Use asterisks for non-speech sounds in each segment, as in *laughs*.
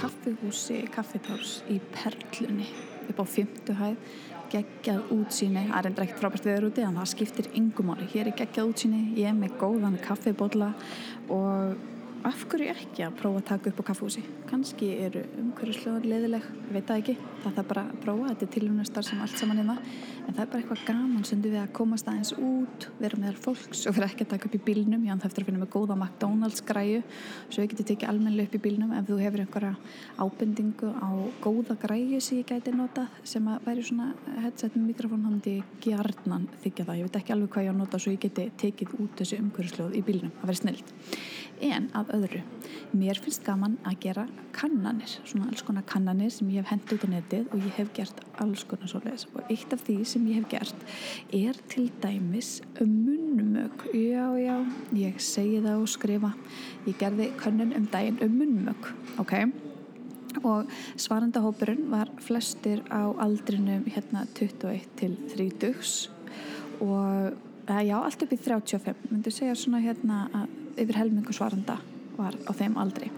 Kaffihúsi Kaffitárs í Perlunni upp á fymtu hæð geggjað útsýni, það er endur ekkert frábært viður úti en það skiptir yngumáli, hér er geggjað útsýni ég er með góðan kaffibólla og af hverju ekki að prófa að taka upp á kaffehúsi kannski eru umhverjusljóðar leðileg veit það ekki, það þarf bara að prófa þetta er tilhjónastar sem allt saman hérna. En það er bara eitthvað gaman sem við að komast aðeins út vera með þar fólks og vera ekki að taka upp í bílnum. Já, það eftir að finna með góða McDonalds græju. Svo við getum tekið almennileg upp í bílnum ef þú hefur einhverja ábendingu á góða græju sem ég gæti notað sem að væri svona headset með mikrofón hann til gjarnan þykja það. Ég veit ekki alveg hvað ég á að nota svo ég geti tekið út þessu umhverjusljóð í bílnum, það verður snilt en að öðru. Mér finnst gaman að gera kannanir svona alls konar kannanir sem ég hef hendt út á netið og ég hef gert alls konar svoleiðis. Og eitt af því sem ég hef gert er til dæmis munnmög já já, ég segi það og skrifa. Ég gerði kannun um daginn um munnmög ok? Og svarandahópurinn var flestir á aldrinum hérna 21 til 30 og já, allt upp í 35 myndu segja svona hérna að yfir helmingu svaranda var á þeim aldri.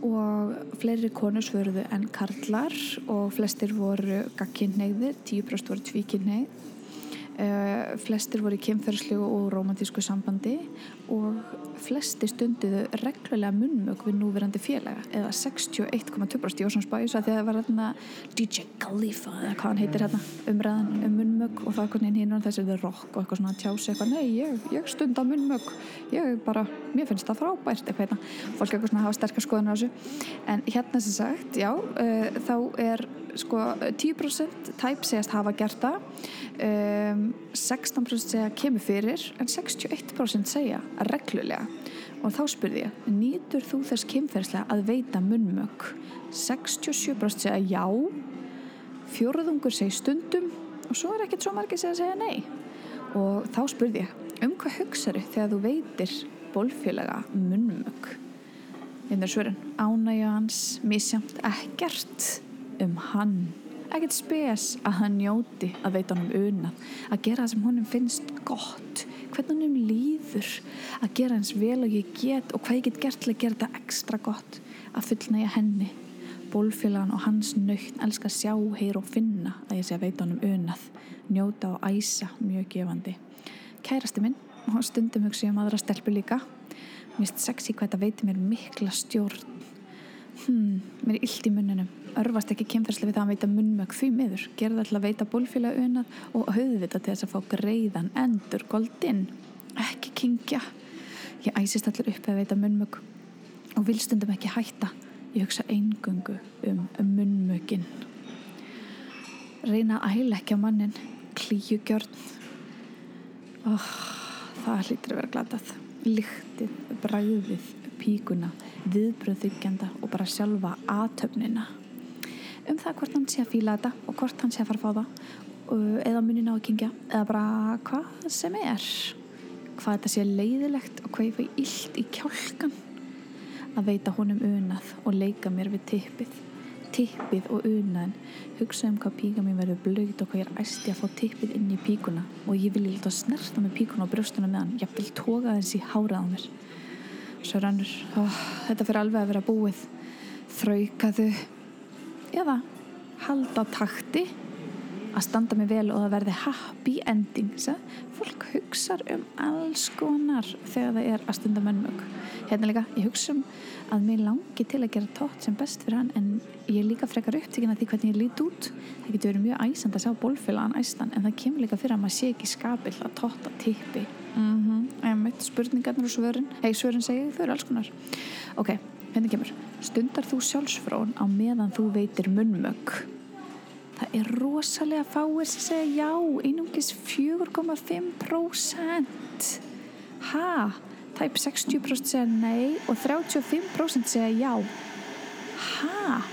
Og fleiri konur svörðu en karlar og flestir voru gagkinneiðir, 10% voru tvíkinneið Uh, flestir voru í kemferðslu og romantísku sambandi og flesti stunduðu reglulega munnmög við núverandi félaga eða 61,2% í Ósons bæs að það var hérna DJ Khalifa eða hvað hann heitir hérna umræðan um munnmög og það er hvernig hinn og þessi við rock og eitthvað svona tjási eitthvað nei ég, ég stunda munnmög ég bara, mér finnst það frábært eitthvað hérna, fólk eitthvað svona hafa sterkar skoðan á þessu. En hérna sem sagt, já uh, þá er sko 10% tæp segast hafa gert það. Um, 16% segja kemur fyrir en 61% segja reglulega. Og þá spurði ég nýtur þú þess kemferðslega að veita munnmög 67% segja já fjóruðungur segja stundum og svo er ekkert svo margir segja að segja nei. Og þá spurði ég um hvað hugsaðu þegar þú veitir bólfélaga munnmög einnig svörin. Ánægja hans misjamt ekkert um hann ekkert spes að hann njóti að veita hann um unað að gera það sem honum finnst gott. Hvernig honum líður að gera hans vel og ég get og hvað ég get gert til að gera þetta ekstra gott að fullnægja henni. Bólfélagan og hans nöytt elskar sjá, heyr og finna að ég sé að veita hann um unað njóta og æsa mjög gefandi. Kærasti minn og stundum hugsa ég um aðra stelpu líka. Mér finnst sexy hvað þetta veiti mér mikla stjórn hmm, mér er illt í munnunum örfast ekki kemferðslega við það að veita munnmög því miður, gerða alltaf veita bólfélag unað og höfðvita til þess að fá greiðan endur goldinn ekki kingja ég æsist allir upp að veita munnmög og vil stundum ekki hætta. Ég hugsa eingöngu um, um munnmögin reyna að æla mannin klíugjörn oh, það hlýttir að vera glatað. Líktið, bræðið, píkuna viðbröðþyggjanda og bara sjálfa aðtöfnina um það hvort hann sé að fíla þetta og hvort hann sé að fara að fá það eða munin á að kingja eða bara hvað sem er. Hvað þetta sé leiðilegt og hvað ég fæ illt í kjálkan að veita honum unað og leika mér við tippið. Tippið og unaðin hugsa um hvað píka mér verður blöyt og hvað ég er æsti að fá tippið inn í píkuna. Og ég vil líta að snerta með píkuna og brjóstunum með hann. Ég vil toga þessi hárað á mér svo rannur oh, þetta fyrir alveg að vera búið. Þraukaðu eða halda takti að standa mig vel og það verði happy ending Sæ? fólk hugsar um alls konar þegar það er að stunda mönnmög hérna líka, ég hugsa um að mér langi til að gera tótt sem best fyrir hann en ég líka frekar upptíkin að því hvernig ég lít út. Það getur verið mjög æsand að sjá bólfélagan æstan en það kemur líka fyrir að maður sé ekki skapill að tótta tippi mm -hmm. spurningarnir og svörin. Hei svörin segja þau eru alls konar. Ok, hérna kemur. Stundar þú sjálfsfrón á meðan þú veitir munnmög það er rosalega fáir sem segja já, einungis 4,5% ha? Tæp 60% segja nei og 35% segja já. Ha?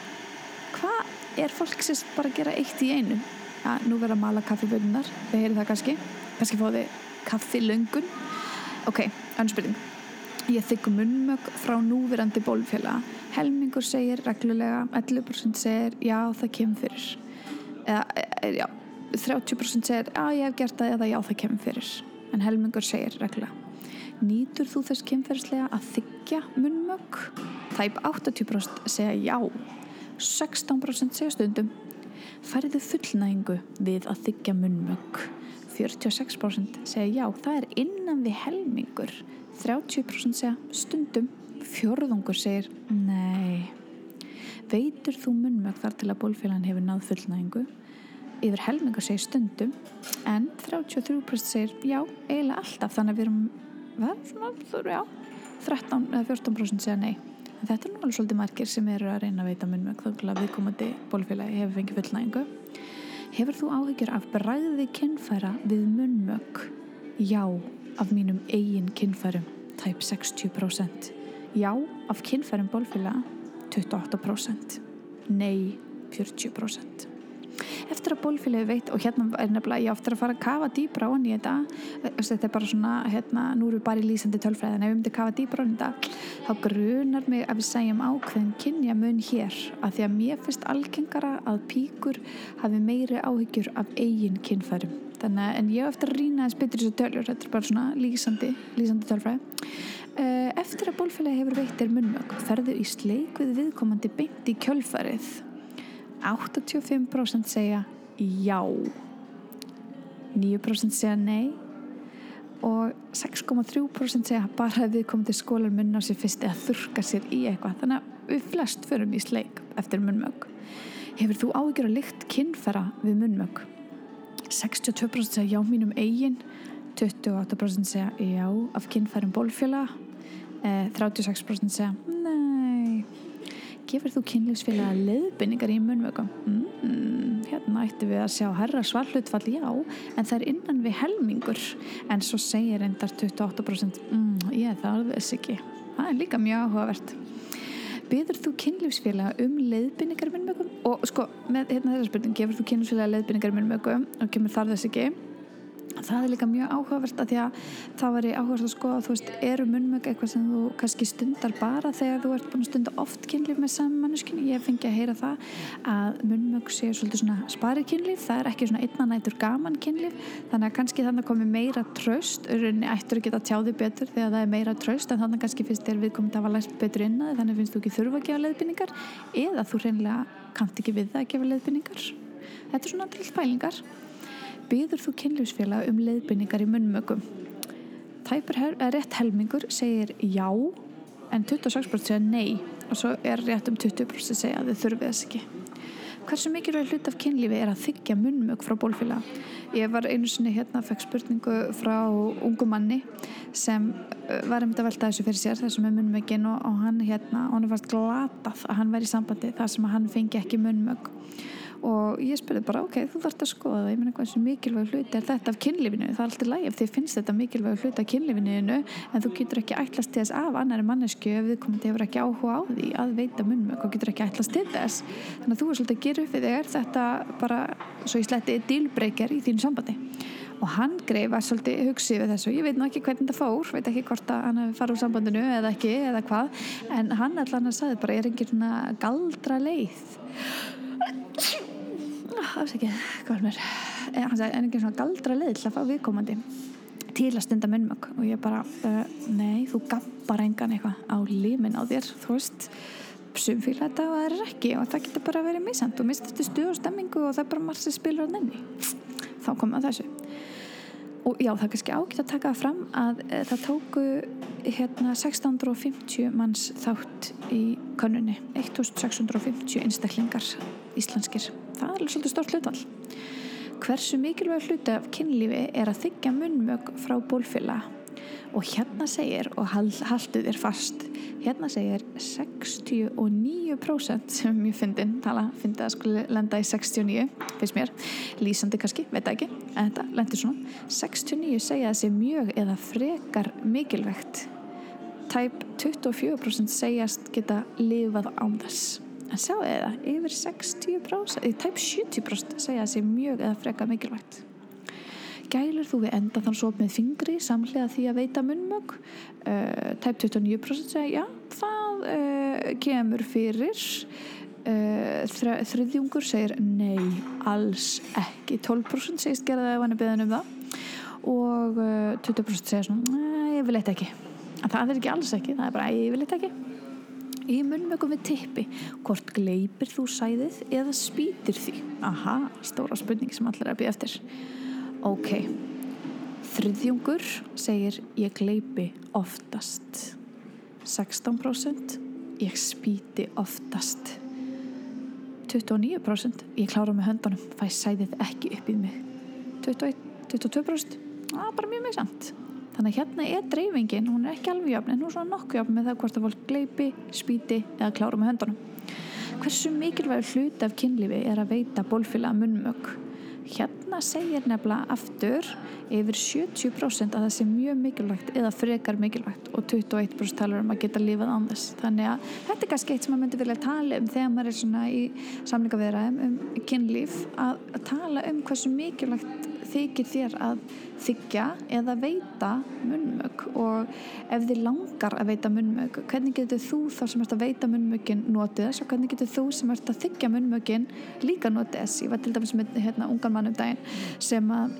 Hvað er fólk sem bara gera eitt í einu? Já, nú verða að mala kaffiböndunar þið heyrir það kannski. Kannski þið kaffilöngun. Ok, anspurning ég þykku munnmög frá núverandi bólfélag helmingur segir reglulega 11% segir já það kemur fyrir. Eða e, já 30% segir já ég hef gert það eða já það kemur fyrir. En helmingur segir reglulega. Nýtur þú þess kynferðslega að þykja munnmögg? Tæp 80% segja já, 16% segja stundum. Færðu fullnægingu við að þykja munnmögg? 46% segja já, það er innan við helmingur. 30% segja stundum, fjörðungur segir nei. Veitur þú munnmögg þar til að bólfélagan hefur náð fullnægingu? Yfir helmingur segir stundum, en 33% segir já, eiginlega alltaf, þannig að við erum verð, já, 13 eða 14% segja nei. En þetta er alveg svolítið margir sem eru að reyna að veita munnmögg þá til að viðkomandi bólfélagi hefur fengið fullnægingu. Hefur þú áhyggjur af bræði kynfæra við munnmögg? Já, af mínum eigin kynfærum, tæp 60%. Já, af kynfærum bólfélaga, 28%. Nei, 40%. Eftir að bólfélagi veit, og hérna er nefnilega ég ofta að fara að kafa dýbra á hann í þetta, þetta er bara svona, hérna, nú eru við bara í lýsandi tölfræðin, ef við myndum kafa dýbra á hann þetta, þá grunar mig að við segjum ákveðin kynja mun hér, að því að mér finnst algengara að píkur hafi meiri áhyggjur af eigin kynfærum. Þannig að, en ég eftir að rýna þess betur þessu tölur, þetta er bara svona lýsandi, lýsandi tölfræði. Eftir að bólfélagi hefur veitir munnmögg, ferðu í sleik við viðkomandi beint í kjölfarið 85% segja já 9% segja nei og 6,3% segja bara að við komum til skólar munna á sér fyrst eða þurka sér í eitthvað. Þannig að við flest förum í sleik eftir munnmögg hefur þú áhyggjur að lykt kynfæra við munnmögg 62% segja já mínum eigin 28% segja já af kynfærum bólfjöla 36% segja gefur þú kynlífsfélaga leiðbynningar í munvöku mm, hérna ættu við að sjá herra svarhlutfall já en það er innan við helmingur. En svo segir endar 28% mm, ég er þess ekki. Það er líka mjög áhugavert. Byður þú kynlífsfélaga um leiðbynningar í munvöku og sko með hérna þessa spurning gefur þú kynlífsfélaga leiðbynningar í munvöku og kemur þar þess ekki það er líka mjög áhugavert að því að það var í áhugavert að skoða þú veist, eru munnmögg eitthvað sem þú kannski stundar bara þegar þú ert búin að stunda oft kynlíf með saman manneskinu, ég fengi að heyra það að munnmögg séu svolítið svona sparið kynlíf, það er ekki svona einnanætur gaman kynlíf, þannig að kannski þannig komi meira tröst, auðvitað ættur að geta tjáði betur þegar það er meira tröst en þannig kannski finnst þér viðkomið að hafa læst betur inn byður þú kynlífsfélag um leiðbynningar í munnmögum tæpur rétt helmingur segir já en 26% segja nei. Og svo er rétt um 20% segja að þau þurfið þess ekki. Hversu mikilvæg hlut af kynlífi er að þykja munnmög frá bólfélag ég var einu sinni hérna fekk spurningu frá ungu manni sem var um þetta að velta þessu fyrir sér þessum með munnmögin og, og hann hérna, hann fannst glatað að hann væri í sambandi þar sem hann fengi ekki munnmög og ég spurði bara ok, þú þarfst að skoða það. Ég menna hvað sem mikilvæg hluti er þetta af kynlífinu? Það er alltaf læg ef þið finnst þetta mikilvæg hluti af kynlífinu en þú getur ekki ætlast til þess af annari mannesku ef þið komandi hefur ekki áhuga á því að veita munnmög og getur ekki ætlast til þess. Þannig að þú er svolítið að gera upp við þér þetta bara, svo ég sletti dílbreykjar í þínu sambandi? Og hann greið var svolítið hugsið við þessu. Ég veit nú ekki hvernig það fór, veit ekki hvort að hann farið úr sambandinu eða ekki eða hvað en hann allan að sagði bara, ég er engin galdra leið afsækja, hvað mér hann sagði, en ekki svona galdra leið til að fá viðkomandi til að stunda munnmögg og ég bara, uh, nei, þú gappar engan eitthvað á limin á þér þú veist, sumfíla þetta og það er ekki og það getur bara verið misand og mistastu stuð og stemmingu og það er bara margir sem spilur á nenni þá komum að þessu. Og já, það er kannski ágitt að taka fram að e, það tóku hérna 1650 manns þátt í konunni 1650 einstaklingar íslenskir það er alveg svolítið stort hlutal hversu mikilvæg hluti af kynlífi er að þykja munnmög frá bólfilla og hérna segir og haldu þér fast hérna segir 69% sem ég fyndin tala, fyndi að skulle lenda í 69 finnst mér, lýsandi kannski veit ekki, en þetta lendir svona. 69 segja þessi mjög eða frekar mikilvægt. Tæp 24% segjast geta lifað án þess en sjáu það, yfir 60% tæp 70% segja þessi mjög eða frekar mikilvægt. Gælur þú við enda þann svo með fingri samlega því að veita munnmög uh, tæp 29% segja já, það uh, kemur fyrir. Uh, þriðjungur segir nei, alls ekki. 12% segist gera það ef hann er beðan um það. Og uh, 20% segja svona, "Nei, ég vil eitthvað ekki. En það er ekki alls ekki, það er bara ég vil eitthvað ekki í munnmögum við tippi. Hvort gleipir þú sæðið eða spýtir því? Aha, stóra spurning sem allir er að býja eftir. Ok. Þriðjungur segir ég gleipi oftast. 16% ég spýti oftast. 29% ég klára með höndunum fæ sæðið ekki upp í mig. 21, 22% það er bara mjög mjög samt þannig að hérna er dreifingin, hún er ekki alveg jafn en hún er svona nokkuð jafn með það hvort að fólk gleipi, spýti eða klára með höndunum. Hversu mikilvægur hlut af kynlífi er að veita bólfélag munnmögg hérna segir nefnilega aftur yfir 70% að það sé mjög mikilvægt eða frekar mikilvægt og 21% talar um að geta lífað án þess. Þannig að þetta er kannski eitt sem maður myndi vilja tala um þegar maður er svona í samlingavirðaðum um kynlíf að, að tala um hversu mikilvægt þykir þér að þykja eða veita munnmögg og ef þið langar að veita munnmögg hvernig getur þú þar sem ert að veita munnmöggin notið þess og hvernig getur þú sem ert að þykja munnmöggin líka notið þess? Ég var til dæmis með hérna, ungan mann um daginn sem að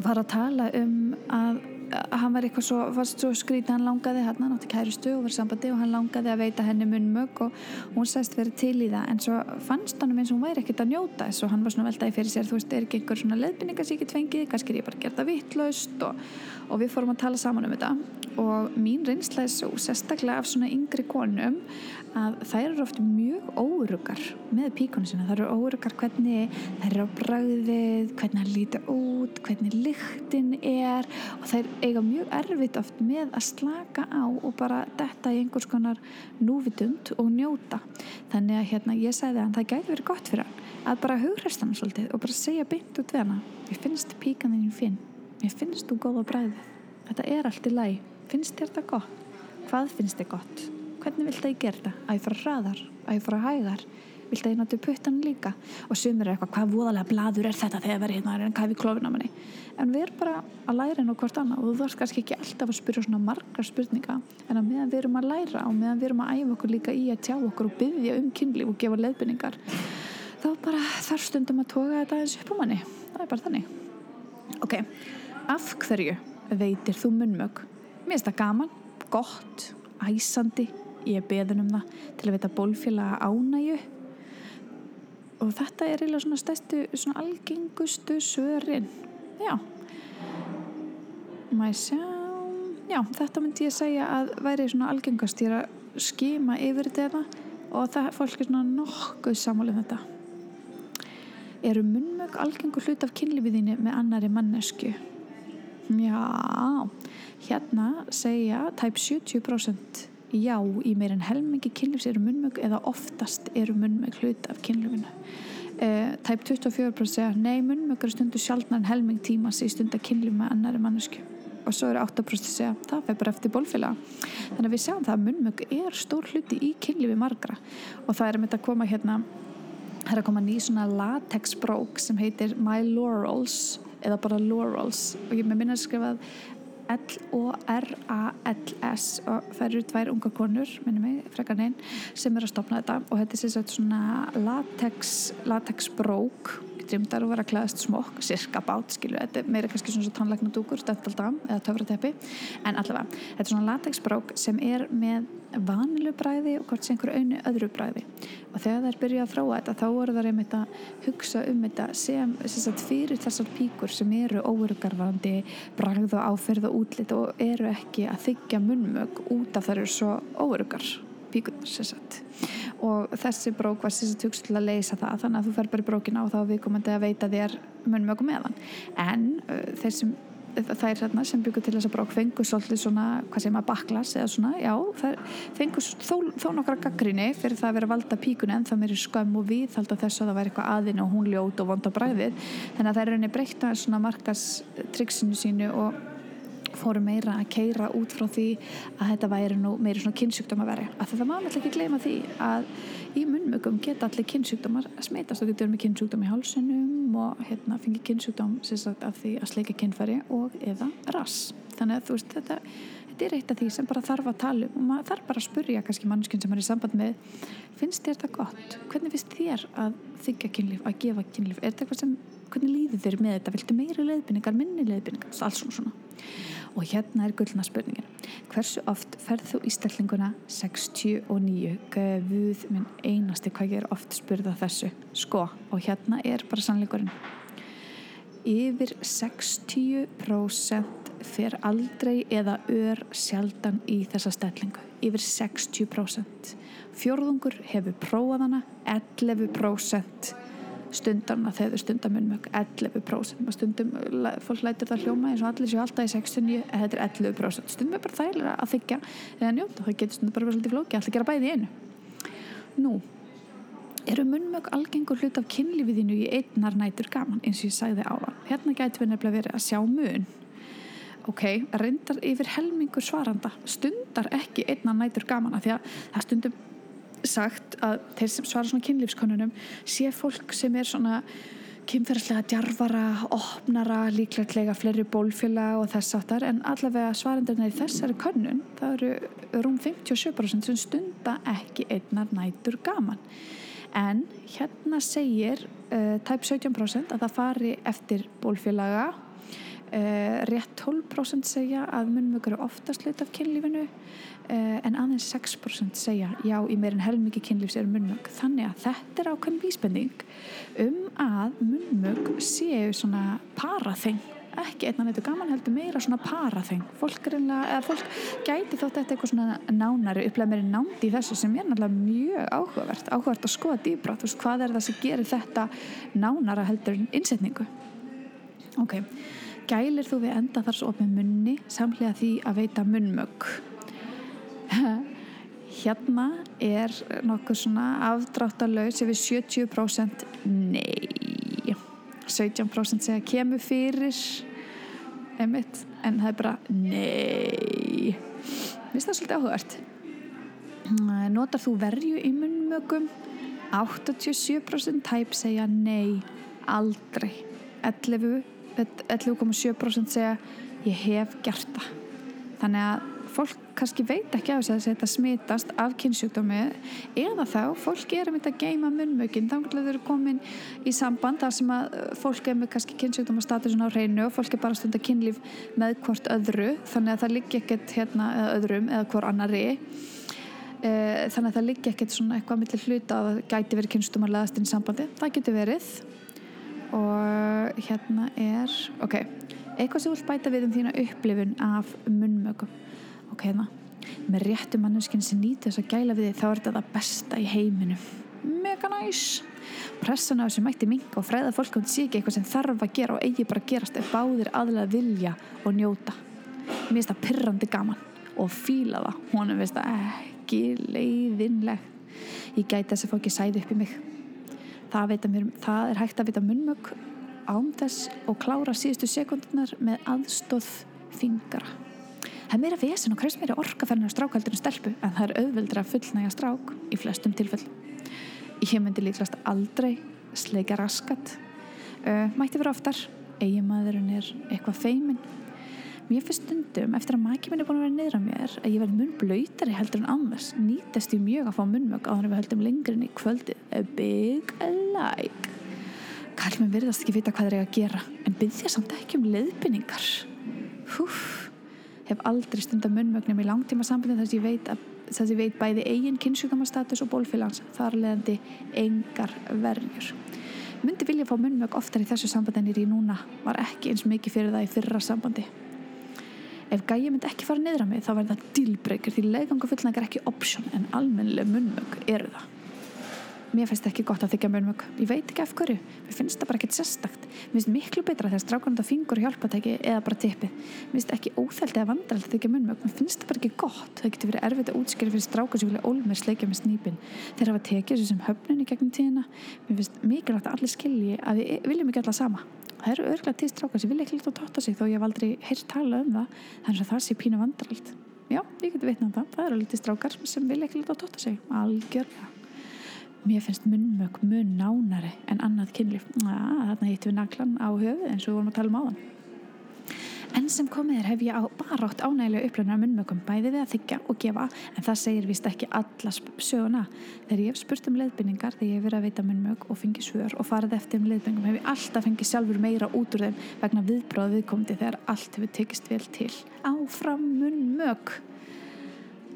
var að tala um að hann var eitthvað svo, fast svo skrítið hann langaði hann átti kærustu og var sambandi og hann langaði að veita henni munnmögg og hún sæst verið til í það. En svo fannst hann um eins og hún væri ekkert að njóta þess og hann var svona veltaði fyrir sér þú veist, er ekki einhver svona get fengið kannski er ég bara að gera það vittlaust og, og við fórum að tala saman um þetta. Og mín reynsla er svo sérstaklega af svona yngri konum að þær eru oft mjög órugar með píkonu sinna, þær eru órugar hvernig þær eru á bragðið hvernig það líti út, hvernig lyktin er og þær eiga mjög erfitt oft með að slaka á og bara detta í einhvers konar núvitund og njóta þannig að hérna ég segði að það gæti verið gott fyrir hann að bara hugræst hann svolítið og bara segja beint út við hana ég finnst píkaninn finn, ég finnst þú góð á bragðið þetta er allt í læg, finnst þér þetta gott hvað finnst þér gott hvernig vilt það ég gera þetta? Að ég fara hraðar? Að ég fara hægar? Vilt það ég náttúrulega puttan líka? Og sumir er eitthvað, hvað voðalega bladur er þetta þegar verið hérna en hvað við klófin á manni? En við erum bara að læra á hvort annað og þú þarfst kannski ekki alltaf að spyrja svona margar spurninga en að meðan við erum að læra og meðan við erum að æfa okkur líka í að tjá okkur og byggja um kynlíf og gefa leðbynningar þá bara þarf stundum að toga þetta eins upp á manni. Það er bara þannig. Ok, af hverju veitir þú munnmög? Mér finnst það gaman, gott, æsandi ég er beðin um það til að veita bólfélaga ánægu og þetta er eiginlega svona stæstu svona algengustu sörin já. Maður sjá? Já, þetta myndi ég segja að væri svona algengast ég er að skima yfir þetta og það fólk er svona nokkuð samálið um þetta. Eru munnmög algengur hlut af kynlifiðinni með annari mannesku já. Hérna segja tæp 70% já í meirinn helmingi kynlífs eru munnmög eða oftast eru munnmög hlut af kynlífinu. Uh, tæp 24% segja nei munnmög eru stundu sjálfnar en helming tímas í stund að kynlíf með annari mannesku og svo eru 8% segja það fyrir bara eftir bólfélag þannig að við sjáum það að munnmög er stór hluti í kynlífi margra. Og það er að mynda að koma hérna það er að koma ný svona latex brók sem heitir My Laurels eða bara Laurels. Og ég með minna að skrifa L-O-R-A-L-S og það eru tvær unga konur minnum mig, frekar neinn, sem er að stopna þetta. Og þetta er sérstaklega svona latex, latex brók drýmdar og vera að klæðast smokk cirka bát, skilju, þetta er meira kannski svona tannleikna dúkur, stöndaldam eða töfrateppi. En allavega, þetta er svona latexbrók sem er með vanilu bræði og hvort sem einhverju einu öðru bræði og þegar það er byrjað að þróa þetta þá voru það reynd að hugsa um þetta sem, sem sagt, fyrir þessar píkur sem eru óurugarvarandi bræð og áferð og útlit og eru ekki að þykja munnmög út af það eru svo óurugar píkunar sem sagt og þessi brók var að tjókst til að leysa það þannig að þú fer bara í brókina og þá við komandi að veita þér munnmögum meðan en uh, þeir sem er hérna sem byggur til þess að brók fengur svolítið svona, hvað segir maður, baklas eða svona, já, það fengur þó, þó nokkra gaggrinni fyrir það að vera valda píkun en það mér er skömm og við þalda þess að það væri eitthvað aðinn og hún ljót og vonda bræðið, þannig að það er rauninni breytta svona markas triksinu sínu og fóru meira að keira út frá því að þetta væri nú meiri svona kynnsjúkdóma veri að það má alltaf ekki gleyma því að í munnmögum geta allir kynnsjúkdómar að smeitast og getur með kynnsjúkdóm í hálsunum og hérna fengi kynnsjúkdóm af því að sleika kynfæri og eða rass. Þannig að veist þetta, þetta er eitt af því sem bara þarf að tala um. Og maður þarf bara að spurja kannski mannskjön sem er í samband með finnst þér þetta gott? Hvernig finnst þér að þykja kynlíf, að gefa kynlíf? Er þetta eitthvað sem hvernig líður þér með þetta? Viltu meiri leiðbynningar, minni leiðbynningar alls svona svona og hérna er gullna spurningin hversu oft ferð þú í stellinguna? 69 guð minn einasti hvað ég er oft spurða þessu. Sko og hérna er bara sannleikurinn. Yfir 60% fer aldrei eða ör sjaldan í þessa stellingu. Yfir 60% fjórðungur hefur prófað hana 11% stundarna þegar þau stundar munnmögg 11% stundum fólk lætur það hljóma eins og allir séu alltaf í 69 en þetta er 11% stundum er bara þægilega að þykja eða njóta, það getur stundum bara verið svolítið flóki allir gera bæði í einu. Nú, eru munnmögg algengur hlut af kynlífiðinu í einnar nætur gaman eins og ég sagði á það hérna gæti við nefnilega verið að sjá mun. Ok, reyndar yfir helmingur svaranda stundar ekki einnar nætur gaman að því að það stundum sagt að þeir sem svara svona kynlífskonunum sé fólk sem er svona kynferðslega djarfara, opnara líklega fleiri bólfjöla og þess áttar en allavega svarendarna í þessari konun, það eru rúm 57% sem stunda ekki einnar nætur gaman. En hérna segir uh, tæp 17% að það fari eftir bólfjölaga uh, rétt 12% segja að munnmögur eru oftast hlut af kynlífinu Uh, en aðeins 6% segja já í meirinn helmikið kynlífs er munnmögg þannig að þetta er ákveðin vísbending um að munnmögg séu svona paraþeng. Ekki einna neitt og gaman heldur meira svona paraþeng. Fólk, fólk gæti þótt eitthvað svona nánari upplega meiri nándi í þessu sem er náttúrulega mjög áhugavert. Áhugavert að skoða dýbra veist, hvað er það sem gerir þetta nánara heldur innsetningu? Ok, gælir þú við enda þar svo opið munni samlega því að veita munnmögg. *laughs* Hérna er nokkuð svona afdráttalauðs yfir 70% nei. 17% segja kemur fyrir einmitt, en það er bara nei. Mér finnst það svolítið áhugart notar þú verju í munnmögum 87% tæp segja nei aldrei 11,7% segja ég hef gert það. Þannig að fólk kannski veit ekki af þess að þetta smitast af kynnsjúkdómi eða þá fólk er að mynda að geima munnmögin þá er þau komin í samband þar sem að uh, fólk er með kannski kynnsjúkdómastatusin á hreinu og fólk er bara stund að kynlíf með hvort öðru þannig að það liggi ekkert hérna eða öðrum eða hvort annari uh, þannig að það liggi ekkert svona eitthvað millir hluta að það gæti verið kynnsjúkdómarleðast inn í sambandi, það getur verið og hérna er ok, eitthvað sem vil bæta við um þína upplifun af munnmögum ok, hérna með réttu manneskinn sem nýti þess að gæla við þið þá er þetta það besta í heiminu mega næs. Pressan á þessu mætti minga og fræða fólk þessi ekki eitthvað sem þarf að gera og eigi bara að gerast ef báðir aðlega vilja og njóta. Mér finnst það pyrrandi gaman og fíla það. Honum finnst það ekki leiðinlegt. Ég gæti þess að fá ekki sæði upp í mig það, mér, það er hægt að vita munnmög án þess og klára síðustu sekundunar með aðstóð fingara Það er meira vesen og kreist meira orkaferðin á strákaldinu stelpu en það er auðvildra fullnægja strák í flestum tilfell. Ég myndi líklast aldrei sleika raskat. Mætti vera oftar, eiginmaðurinn er eitthvað feimin. Mér finnst stundum eftir að maki minn er búin að vera niðra mér að ég verði mun blöytari heldur en annars. Nýtast ég mjög að fá munmög á þannig að við höldum lengrin í kvöldið. A big like. Kall mér verðast ekki vita hvað það er að gera en byggja samt ekki um leiðbynningar. Húf hef aldrei stundar munnmögnum í langtíma sambandi þess að ég veit, að, þess að ég veit bæði eigin kynnsjúkamastatus og bólfélans þar leðandi engar verjur myndi vilja fá munnmög oftar í þessu sambandi en ég er í núna var ekki eins mikið fyrir það í fyrra sambandi ef gæi myndi ekki fara niður á mig þá verður það dílbreykir því leiðgangu fullnægar ekki option en almennileg munnmög eru það mér finnst ekki gott að þykja mörgmög ég veit ekki af hverju, mér finnst það bara ekkert sérstakt. Mér finnst miklu betra þegar strákanda fingur hjálpatæki eða bara tippi mér finnst ekki óþælt eða vandralt að þykja mörgmög mér finnst það bara ekki gott, það getur verið erfitt að útskýra fyrir strákar sem vilja ólmur sleikja með snýpin þeir hafa tekið þessu sem höfnun í gegnum tíðina. Mér finnst mikilvægt að allir skilji að við viljum ekki alla sama. Það eru örglega til strákar sem vilja ekki líta á tóta sig þó ég hef aldrei heyrt tala um það. Þannig að það sé pínu vandralt já, ég geti veitnað um það, það eru lítið strákar sem vilja ekki líta á tóta sig. Algjörlega mér finnst munnmög mun nánari en annað kynlíf þarna hittum við naklan á höfu eins og við vorum að tala um á þann En sem komið er hef ég á bara átt ánægilega upplöfnar munnmökum bæði við að þykja og gefa en það segir vist ekki alla söguna. Þegar ég hef spurt um leiðbynningar þegar ég hef verið að veita munnmök og fengið svör og farið eftir um leiðbynningum hef ég alltaf fengið sjálfur meira út úr þeim vegna viðbráð viðkomandi þegar allt hefur tekist vel til. Áfram munnmök!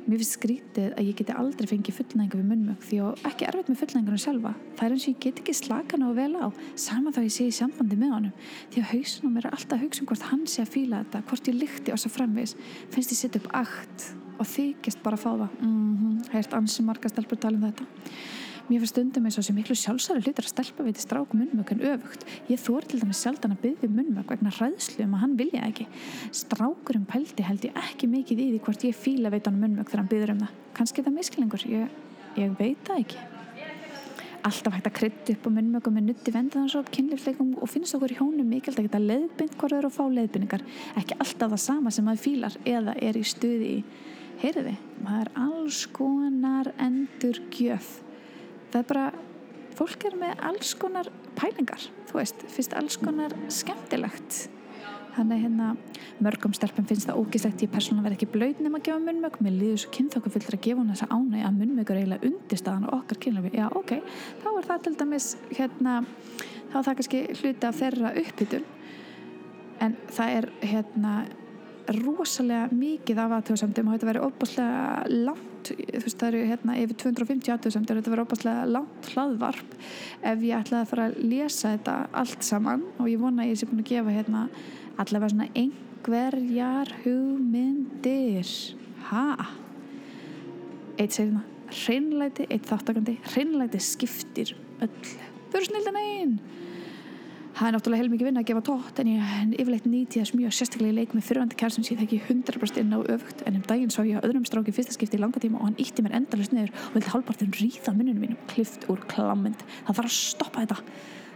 Mér finnst skrítið að ég geti aldrei fengið fullnæðingu við munnmög því að ekki erfitt með fullnæðingunum sjálfa. Það er eins og ég get ekki slakana og vel á sama þá ég sé í sambandi með honum því að hausunum er alltaf að hugsa um hvort hann sé að fíla þetta, hvort ég lykti og svo framvegs finnst ég setja upp akt og þykist bara að fá það. Mm -hmm. Hægt ansið marga stelpur tala um þetta. Mér finnst stundum eins og sem miklu sjálfsæri hlutur að stelpa við til stráku munnmög en öfugt. Ég þóri til dæmis seldan að byggja munnmög vegna hræðslu um að hann vilja ekki. Strákurum pældi held ég ekki mikið í því hvort ég fíla veit hann munnmög þegar hann byggður um það. Kanski það miskilengur, ég, ég veit það ekki. Alltaf hægt að krytta upp á munnmögum með nutti vendaðansóp, kynlífsleikum og finnst okkur í hónum mikilvægt að geta leiðbind hvort eru að fá leiðbindingar. Ekki alltaf það sama sem maður fílar eða er í stuði í. Heyriði, maður er alls konar endur gjöf það er bara fólk er með alls konar pælingar þú veist, finnst alls konar skemmtilegt. Þannig hérna mörgum stelpum finnst það ógislegt ég persónulega verð ekki blöð nema að gefa munnmög mér líður svo kynþokku fylgir að gefa hún þessa ánæg að munnmögur eiginlega undirstaðan og okkar kynlefi já ok, þá er það til dæmis hérna, þá er það kannski hluti af þeirra uppbytun en það er hérna rosalega mikið af aðtöðsamtum og þetta verður óbúslega langt veist það eru hérna yfir 250 aðtöðsamtum þetta verður óbúslega langt hlaðvarp. Ef ég ætlaði að fara að lesa þetta allt saman og ég vona að ég sé búin að gefa hérna allavega svona einhverjar hugmyndir. Ha? Eitt segir það hreinlæti, eitt þáttakandi hreinlæti skiptir öll snildan einn það er náttúrulega heilmikið vinna að gefa tótt en ég yfirleitt nýti þess mjög sérstaklega í leik með fyrirvandi kær sem sé það ekki 100% inn á öfugt. En um daginn sá ég á öðrum stráki fyrsta skipti í langa tíma og hann ítti mér endalist niður og vildi halvpartin ríða munnunum mínum klift úr klammend það þarf að stoppa þetta.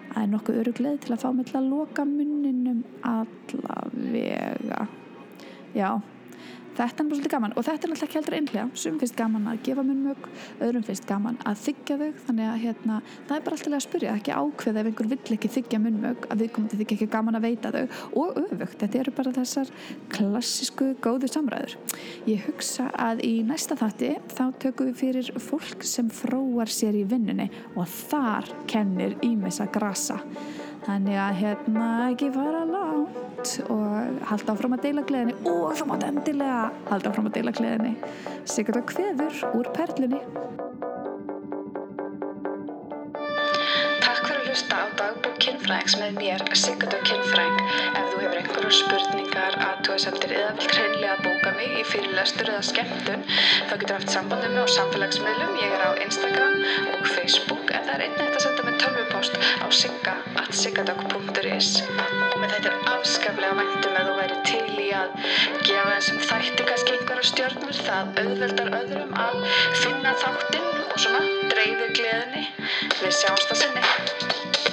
Það er nokkuð örugleð til að fá mig til að loka munninum allavega já þetta er náttúrulega gaman. Og þetta er náttúrulega ekki heldur einhlega sem finnst gaman að gefa munnmög öðrum finnst gaman að þykja þau. Þannig að hérna, það er bara alltaf að spyrja ekki ákveða ef einhver vill ekki þykja munnmög að við komum til þykja ekki gaman að veita þau. Og öfugt, þetta eru bara þessar klassísku góðu samræður. Ég hugsa að í næsta þatti þá tökum við fyrir fólk sem fróar sér í vinnunni. Og þar kennir ímis að grasa þannig að hérna ekki fara lánt og halda áfram að deila gleðinni og þá mátt endilega halda áfram að deila gleðinni. Sikkert að hveður úr perlunni hlusta á dagbúk kynfræðings með mér Sigurður Kynfræðing. Ef þú hefur einhverju spurningar aðtúasemtir eða vilt hreinlega bóka mig í fyrirlestur eða skemmtun þá getur haft sambandum með á samfélagsmiðlum. Ég er á Instagram og Facebook en það er einnig að senda mig tölvupost á sigga.siggadog.is og með þetta er afskaflega væntum að gefa þessum þætti kannski einhverja stjörnur það auðveldar öðrum að finna þáttinn og svona dreifir gleðinni. Við sjáumst að sinni